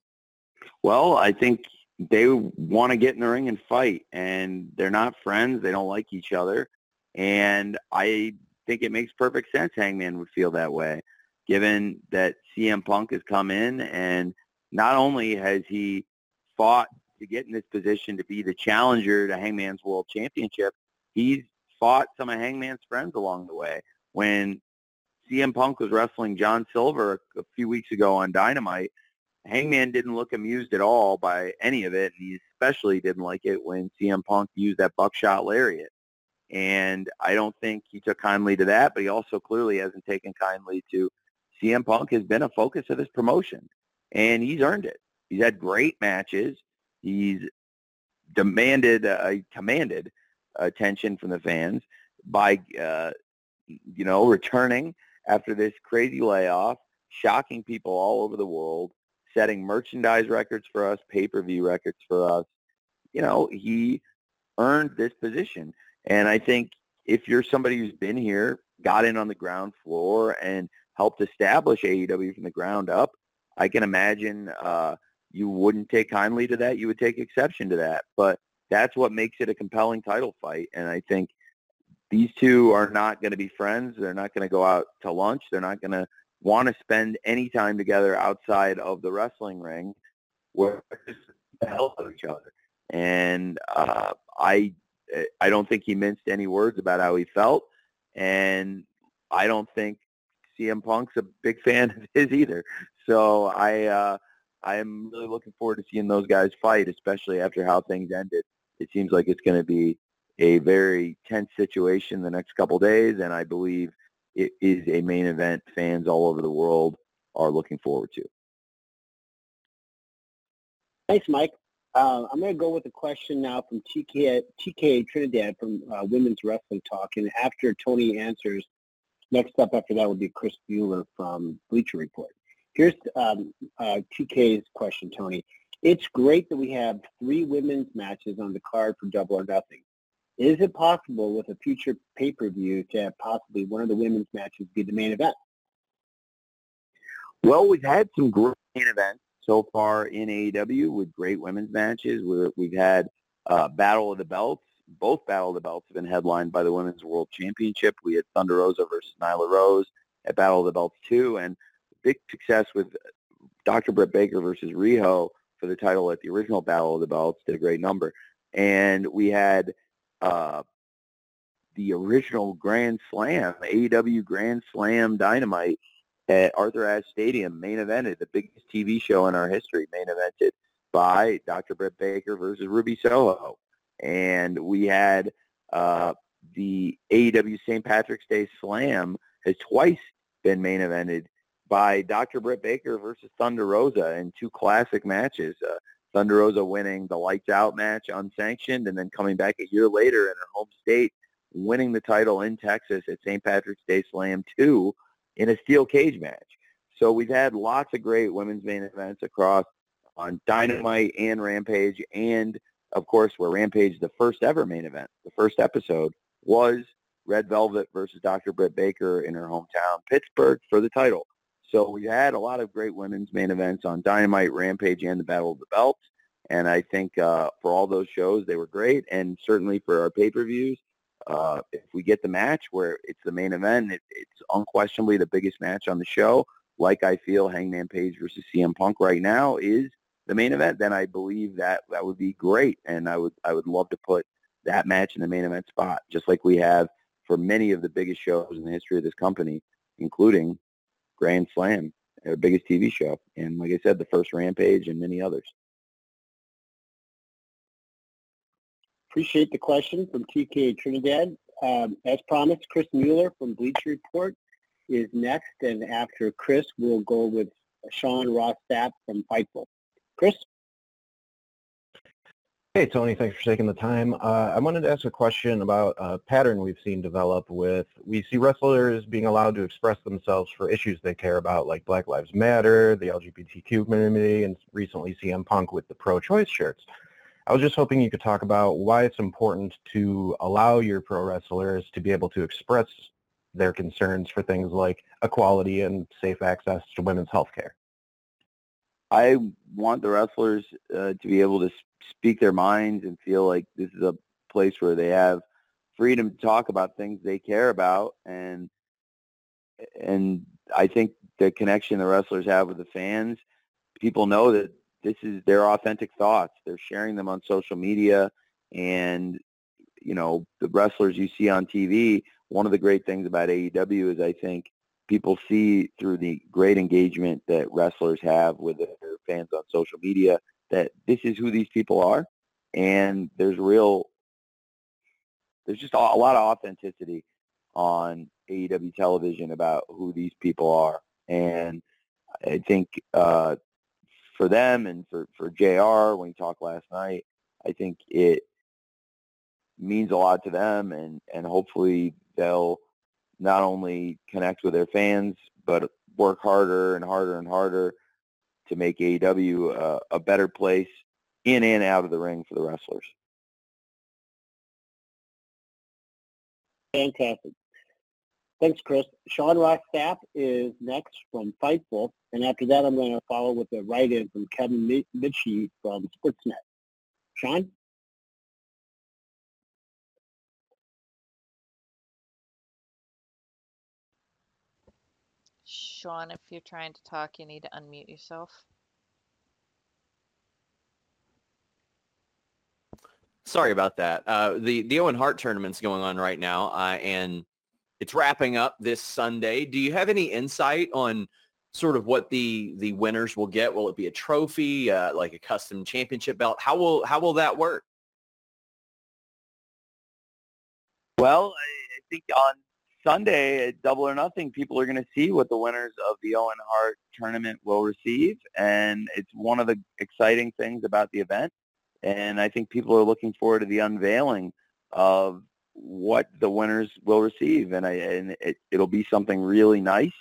Well, I think they want to get in the ring and fight, and they're not friends. They don't like each other, and I think it makes perfect sense Hangman would feel that way, given that CM Punk has come in and not only has he fought to get in this position to be the challenger to Hangman's World Championship, he's fought some of Hangman's friends along the way. When CM Punk was wrestling John Silver a few weeks ago on Dynamite, Hangman didn't look amused at all by any of it, and he especially didn't like it when CM Punk used that buckshot lariat. And I don't think he took kindly to that, but he also clearly hasn't taken kindly to CM Punk has been a focus of this promotion, and he's earned it. He's had great matches. He's demanded, uh, commanded attention from the fans by, uh, you know, returning after this crazy layoff, shocking people all over the world, setting merchandise records for us, pay-per-view records for us. You know, he earned this position. And I think if you're somebody who's been here, got in on the ground floor, and helped establish AEW from the ground up, I can imagine uh, you wouldn't take kindly to that. You would take exception to that. But that's what makes it a compelling title fight. And I think these two are not going to be friends. They're not going to go out to lunch. They're not going to want to spend any time together outside of the wrestling ring where the hell of each other. And uh, I I don't think he minced any words about how he felt, and I don't think CM Punk's a big fan of his either. So I uh, I'm really looking forward to seeing those guys fight, especially after how things ended. It seems like it's going to be a very tense situation the next couple days, and I believe it is a main event fans all over the world are looking forward to. Thanks, Mike. Uh, I'm going to go with a question now from TK, TK Trinidad from uh, Women's Wrestling Talk. And after Tony answers, next up after that will be Chris Mueller from Bleacher Report. Here's um, uh, TK's question, Tony. It's great that we have three women's matches on the card for Double or Nothing. Is it possible with a future pay-per-view to have possibly one of the women's matches be the main event? Well, we've had some great main events so far in AEW with great women's matches. we have had uh, Battle of the Belts. Both Battle of the Belts have been headlined by the Women's World Championship. We had Thunder Rosa versus Nyla Rose at Battle of the Belts 2, and big success with Dr. Britt Baker versus Riho for the title at the original Battle of the Belts. Did a great number. And we had uh, the original Grand Slam, AEW Grand Slam Dynamite at Arthur Ashe Stadium, main evented, the biggest TV show in our history, main evented by Dr. Britt Baker versus Ruby Soho. And we had uh, the AEW St. Patrick's Day Slam has twice been main evented by Dr. Britt Baker versus Thunder Rosa in two classic matches. Uh, Thunder Rosa winning the lights out match unsanctioned and then coming back a year later in her home state, winning the title in Texas at St. Patrick's Day Slam 2 in a steel cage match. So we've had lots of great women's main events across on Dynamite and Rampage and of course where Rampage the first ever main event, the first episode was Red Velvet versus Dr. Britt Baker in her hometown Pittsburgh for the title. So we had a lot of great women's main events on Dynamite, Rampage, and the Battle of the Belts. And I think uh, for all those shows, they were great. And certainly for our pay-per-views, uh, if we get the match where it's the main event, it, it's unquestionably the biggest match on the show. Like I feel Hangman Page versus CM Punk right now is the main event, then I believe that that would be great. And I would I would love to put that match in the main event spot, just like we have for many of the biggest shows in the history of this company, including Grand Slam, our biggest TV show. And like I said, the first Rampage and many others. Appreciate the question from TK Trinidad. Um, as promised, Chris Mueller from Bleacher Report is next, and after Chris, we'll go with Sean Ross Sapp from Fightful. Chris? Hey, Tony, thanks for taking the time. Uh, I wanted to ask a question about a pattern we've seen develop with, we see wrestlers being allowed to express themselves for issues they care about, like Black Lives Matter, the LGBTQ community, and recently CM Punk with the pro-choice shirts. I was just hoping you could talk about why it's important to allow your pro wrestlers to be able to express their concerns for things like equality and safe access to women's health care. I want the wrestlers uh, to be able to speak their minds and feel like this is a place where they have freedom to talk about things they care about and and I think the connection the wrestlers have with the fans, people know that this is their authentic thoughts. They're sharing them on social media and you know, the wrestlers you see on TV, one of the great things about AEW is I think people see through the great engagement that wrestlers have with their fans on social media that this is who these people are and there's real there's just a, lot of authenticity on AEW television about who these people are and I think uh, for them and for, for JR when he talked last night, I think it means a lot to them and, and hopefully they'll not only connect with their fans, but work harder and harder and harder to make AEW a, uh, a better place in and out of the ring for the wrestlers. Fantastic. Thanks, Chris. Sean Sapp is next from Fightful, and after that, I'm going to follow with a write-in from Kevin Mitchie from Sportsnet. Sean? Sean, if you're trying to talk, you need to unmute yourself. Sorry about that. Uh, the the Owen Hart tournament's going on right now, uh, and it's wrapping up this Sunday. Do you have any insight on sort of what the the winners will get? Will it be a trophy, uh, like a custom championship belt? How will how will that work? Well, I think on Sunday at Double or Nothing, people are going to see what the winners of the Owen Hart tournament will receive, and it's one of the exciting things about the event. And I think people are looking forward to the unveiling of what the winners will receive, and I and it, it'll be something really nice.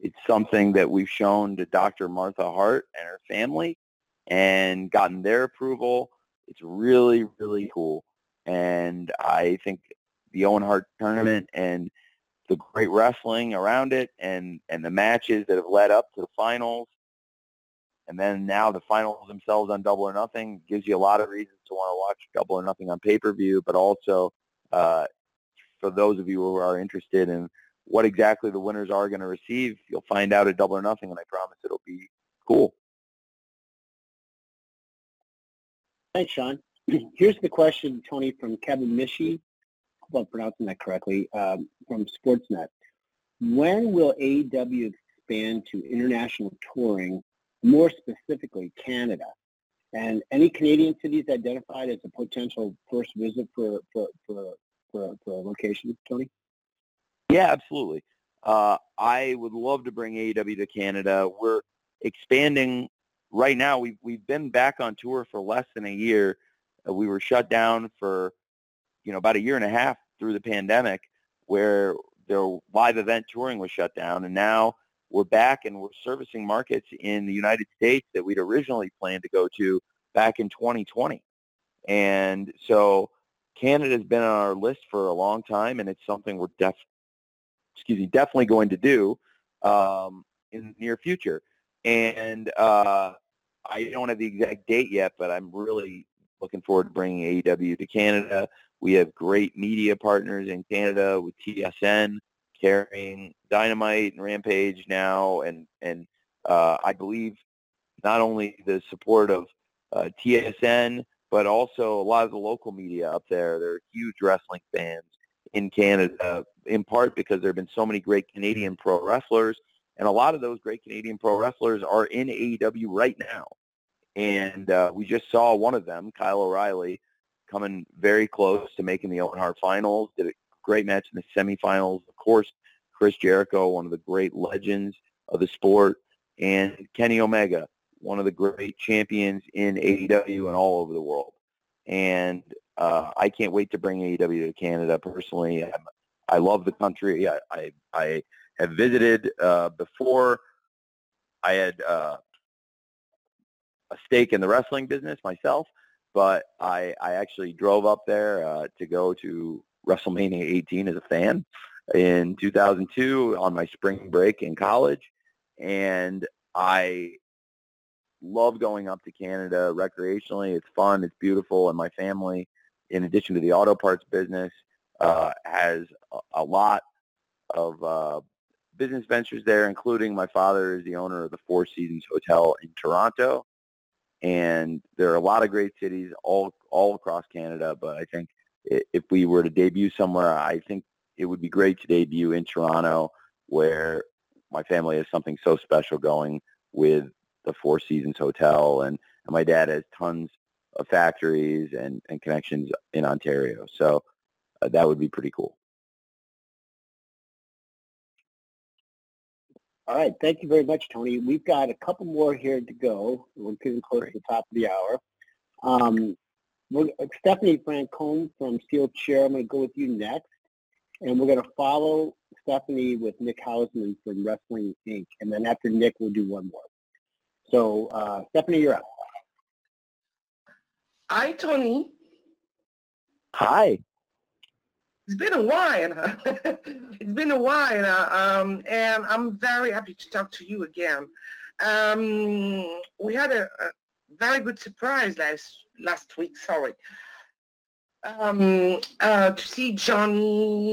It's something that we've shown to Dr. Martha Hart and her family, and gotten their approval. It's really really cool, and I think the Owen Hart tournament and the great wrestling around it and, and the matches that have led up to the finals. And then now the finals themselves on Double or Nothing gives you a lot of reasons to want to watch Double or Nothing on pay-per-view, but also uh, for those of you who are interested in what exactly the winners are going to receive, you'll find out at Double or Nothing, and I promise it'll be cool. Thanks, Sean. Here's the question, Tony, from Kevin Mishi hope I'm pronouncing that correctly, um, from Sportsnet. When will AEW expand to international touring, more specifically Canada? And any Canadian cities identified as a potential first visit for for for for, for a location, Tony? Yeah, absolutely. Uh, I would love to bring AEW to Canada. We're expanding right now. We've we've been back on tour for less than a year. Uh, we were shut down for you know about a year and a half through the pandemic where their live event touring was shut down and now we're back and we're servicing markets in the United States that we'd originally planned to go to back in 2020. And so Canada's been on our list for a long time and it's something we're def excuse me, definitely going to do um, in the near future. And uh, I don't have the exact date yet, but I'm really looking forward to bringing AEW to Canada. We have great media partners in Canada with TSN carrying Dynamite and Rampage now, and and uh, I believe not only the support of uh, TSN, but also a lot of the local media up there. They're huge wrestling fans in Canada, in part because there have been so many great Canadian pro wrestlers, and a lot of those great Canadian pro wrestlers are in AEW right now. And uh, we just saw one of them, Kyle O'Reilly, coming very close to making the Owen Hart finals. Did a great match in the semifinals. Of course, Chris Jericho, one of the great legends of the sport, and Kenny Omega, one of the great champions in AEW and all over the world. and uh, I can't wait to bring AEW to Canada. Personally, I'm, I love the country. I I, I have visited uh, before. I had uh, a stake in the wrestling business myself, but I I actually drove up there uh, to go to WrestleMania 18 as a fan in 2002 on my spring break in college, and I love going up to Canada recreationally. It's fun. It's beautiful, and my family, in addition to the auto parts business, uh, has a, a lot of uh, business ventures there, including my father is the owner of the Four Seasons Hotel in Toronto. And there are a lot of great cities all all across Canada, but I think if we were to debut somewhere, I think it would be great to debut in Toronto, where my family has something so special going with the Four Seasons Hotel, and, and my dad has tons of factories and, and connections in Ontario. So uh, that would be pretty cool. All right. Thank you very much, Tony. We've got a couple more here to go. We're getting close to the top of the hour. Um, Stephanie Francombe from Steel Chair, I'm going to go with you next. And we're going to follow Stephanie with Nick Hausman from Wrestling Inc. And then after Nick, we'll do one more. So, uh, Stephanie, you're up. Hi, Tony. Hi. It's been a while. it's been a while, um, and I'm very happy to talk to you again. Um, we had a, a, very good surprise last last week. Sorry, um, uh, to see Johnny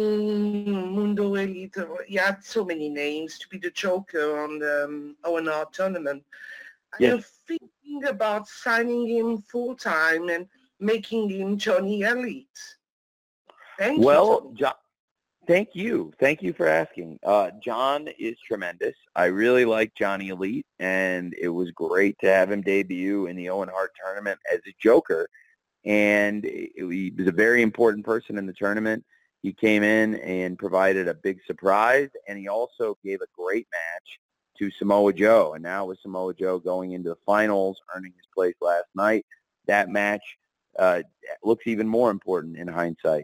Mundo Elite. He had so many names to be the Joker on the um, ONR tournament. Yes. I'm thinking about signing him full time and making him Johnny Elite. Thank well, you. John, thank you. Thank you for asking. Uh, John is tremendous. I really like Johnny Elite, and it was great to have him debut in the Owen Hart tournament as a Joker. And he was a very important person in the tournament. He came in and provided a big surprise, and he also gave a great match to Samoa Joe. And now with Samoa Joe going into the finals, earning his place last night, that match uh, looks even more important in hindsight.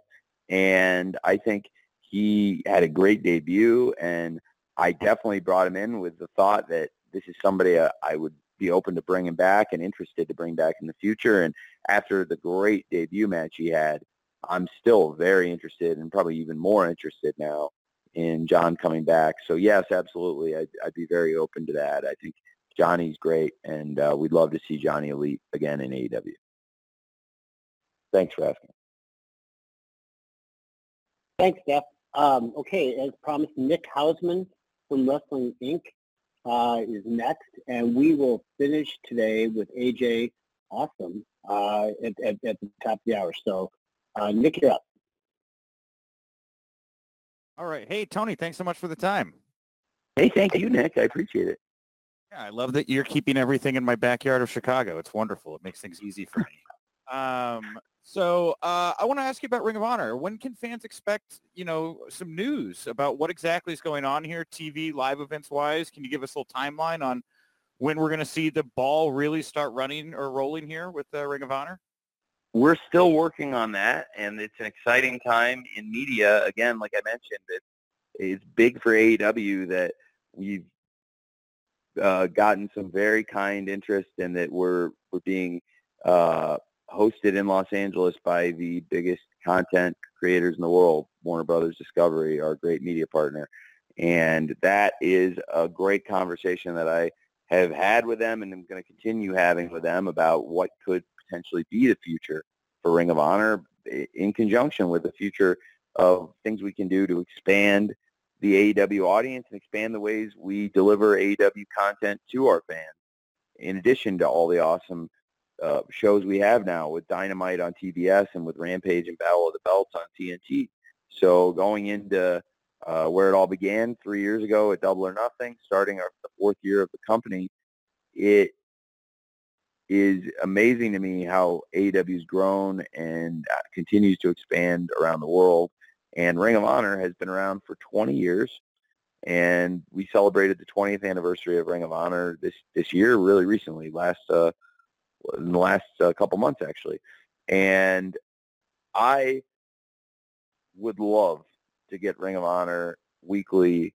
And I think he had a great debut, and I definitely brought him in with the thought that this is somebody uh, I would be open to bringing back and interested to bring back in the future. And after the great debut match he had, I'm still very interested and probably even more interested now in John coming back. So yes, absolutely, I'd, I'd be very open to that. I think Johnny's great, and uh, we'd love to see Johnny Elite again in AEW. Thanks for asking. Thanks, Steph. Um, okay, as promised, Nick Hausman from Wrestling Inc. Uh, is next, and we will finish today with AJ Awesome uh, at, at, at, the top of the hour. So, uh, Nick, you're up. All right. Hey, Tony, thanks so much for the time. Hey, thank you, Nick. I appreciate it. Yeah, I love that you're keeping everything in my backyard of Chicago. It's wonderful. It makes things easy for me. Um, so uh, I want to ask you about Ring of Honor. When can fans expect, you know, some news about what exactly is going on here, TV, live events wise? Can you give us a little timeline on when we're going to see the ball really start running or rolling here with uh, Ring of Honor? We're still working on that, and it's an exciting time in media. Again, like I mentioned, it, it's big for AEW that we've uh, gotten some very kind interest and that we're we're being uh, hosted in Los Angeles by the biggest content creators in the world, Warner Brothers Discovery, our great media partner. And that is a great conversation that I have had with them and I'm going to continue having with them about what could potentially be the future for Ring of Honor in conjunction with the future of things we can do to expand the AEW audience and expand the ways we deliver AEW content to our fans in addition to all the awesome uh, shows we have now with Dynamite on TBS and with Rampage and Battle of the Belts on TNT. So going into uh, where it all began three years ago at Double or Nothing, starting our the fourth year of the company, it is amazing to me how AEW's grown and uh, continues to expand around the world. And Ring of Honor has been around for 20 years, and we celebrated the 20th anniversary of Ring of Honor this this year, really recently, last uh, in the last uh, couple months actually. And I would love to get Ring of Honor weekly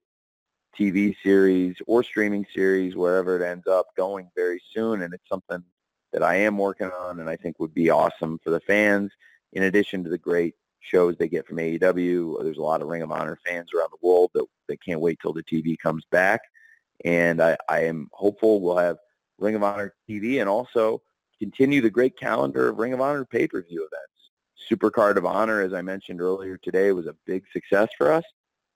TV series or streaming series, wherever it ends up, going very soon. And it's something that I am working on and I think would be awesome for the fans. In addition to the great shows they get from AEW, there's a lot of Ring of Honor fans around the world that, that can't wait till the TV comes back. And I, I am hopeful we'll have Ring of Honor TV and also continue the great calendar of Ring of Honor pay-per-view events. Supercard of Honor, as I mentioned earlier today, was a big success for us.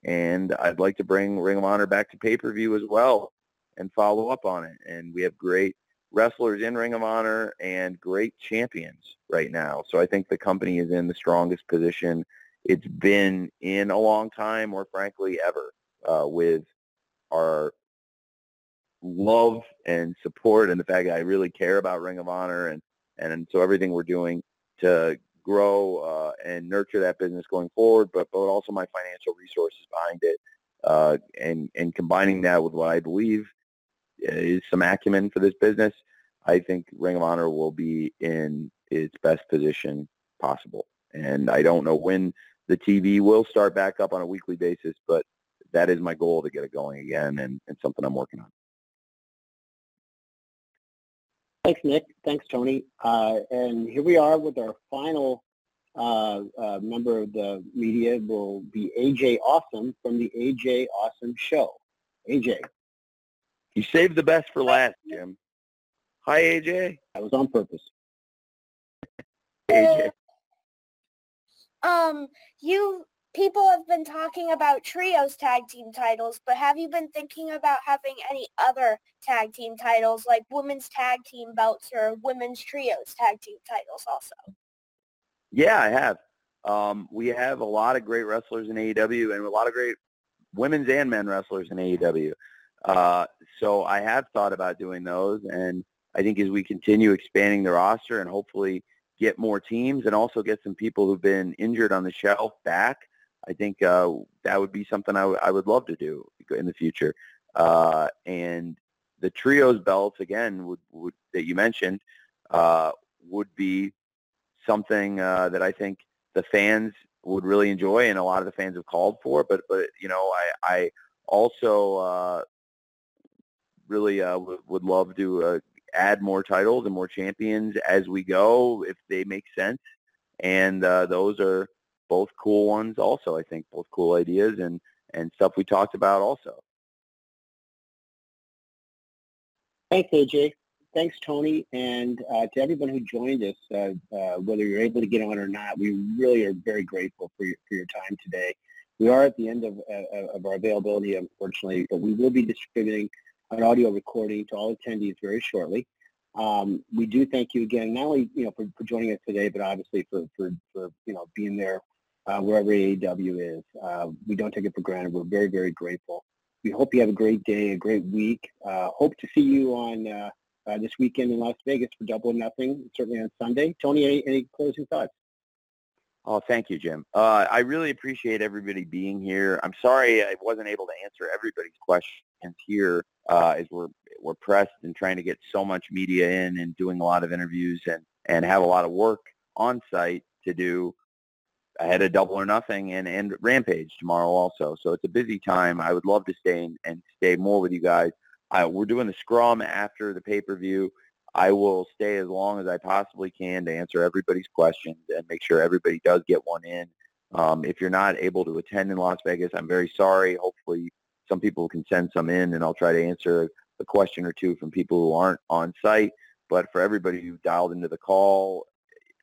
And I'd like to bring Ring of Honor back to pay-per-view as well and follow up on it. And we have great wrestlers in Ring of Honor and great champions right now. So I think the company is in the strongest position it's been in a long time or frankly ever uh, with our love and support and the fact that I really care about Ring of Honor and, and so everything we're doing to grow uh, and nurture that business going forward, but, but also my financial resources behind it uh, and, and combining that with what I believe is some acumen for this business, I think Ring of Honor will be in its best position possible. And I don't know when the TV will start back up on a weekly basis, but that is my goal to get it going again and, and something I'm working on. Thanks, Nick. Thanks, Tony. Uh, and here we are with our final uh, uh, member of the media will be AJ Awesome from the AJ Awesome Show. AJ. You saved the best for last, Jim. Hi, AJ. That was on purpose. AJ. Um, you people have been talking about trios tag team titles, but have you been thinking about having any other tag team titles like women's tag team belts or women's trios tag team titles also? Yeah, I have. Um, we have a lot of great wrestlers in AEW and a lot of great women's and men wrestlers in AEW. Uh, so I have thought about doing those, and I think as we continue expanding the roster and hopefully get more teams and also get some people who've been injured on the shelf back, I think uh, that would be something I, w- I would love to do in the future. Uh, and the trios belts again would, would that you mentioned uh, would be something uh, that I think the fans would really enjoy, and a lot of the fans have called for. But but you know I I also uh, really uh, w- would love to uh, add more titles and more champions as we go if they make sense. And uh, those are both cool ones also, I think, both cool ideas and, and stuff we talked about also. Thanks, AJ. Thanks, Tony. And uh, to everyone who joined us, uh, uh, whether you're able to get on or not, we really are very grateful for your, for your time today. We are at the end of, uh, of our availability, unfortunately, but we will be distributing an audio recording to all attendees very shortly. Um, we do thank you again, not only you know for, for joining us today, but obviously for, for, for you know being there uh, wherever AEW is. Uh, we don't take it for granted. We're very, very grateful. We hope you have a great day, a great week. Uh, hope to see you on uh, uh, this weekend in Las Vegas for Double Nothing, certainly on Sunday. Tony, any, any closing thoughts? Oh, thank you, Jim. Uh, I really appreciate everybody being here. I'm sorry I wasn't able to answer everybody's questions here as we're we're pressed and trying to get so much media in and doing a lot of interviews and and have a lot of work on site to do I had a double or nothing and, and Rampage tomorrow also. So it's a busy time. I would love to stay in, and stay more with you guys. I, we're doing the scrum after the pay-per-view. I will stay as long as I possibly can to answer everybody's questions and make sure everybody does get one in. Um, if you're not able to attend in Las Vegas, I'm very sorry. Hopefully some people can send some in and I'll try to answer a question or two from people who aren't on site. But for everybody who dialed into the call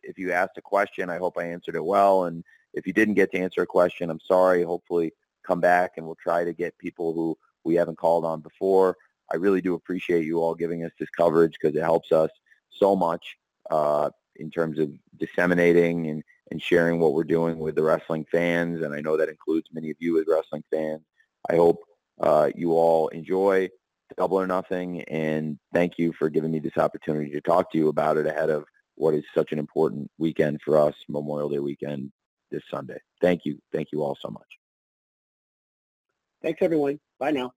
if you asked a question, I hope I answered it well. And if you didn't get to answer a question, I'm sorry. Hopefully come back and we'll try to get people who we haven't called on before. I really do appreciate you all giving us this coverage because it helps us so much uh, in terms of disseminating and, and sharing what we're doing with the wrestling fans. And I know that includes many of you as wrestling fans. I hope uh, you all enjoy Double or Nothing, and thank you for giving me this opportunity to talk to you about it ahead of what is such an important weekend for us, Memorial Day weekend this Sunday. Thank you. Thank you all so much. Thanks, everyone. Bye now.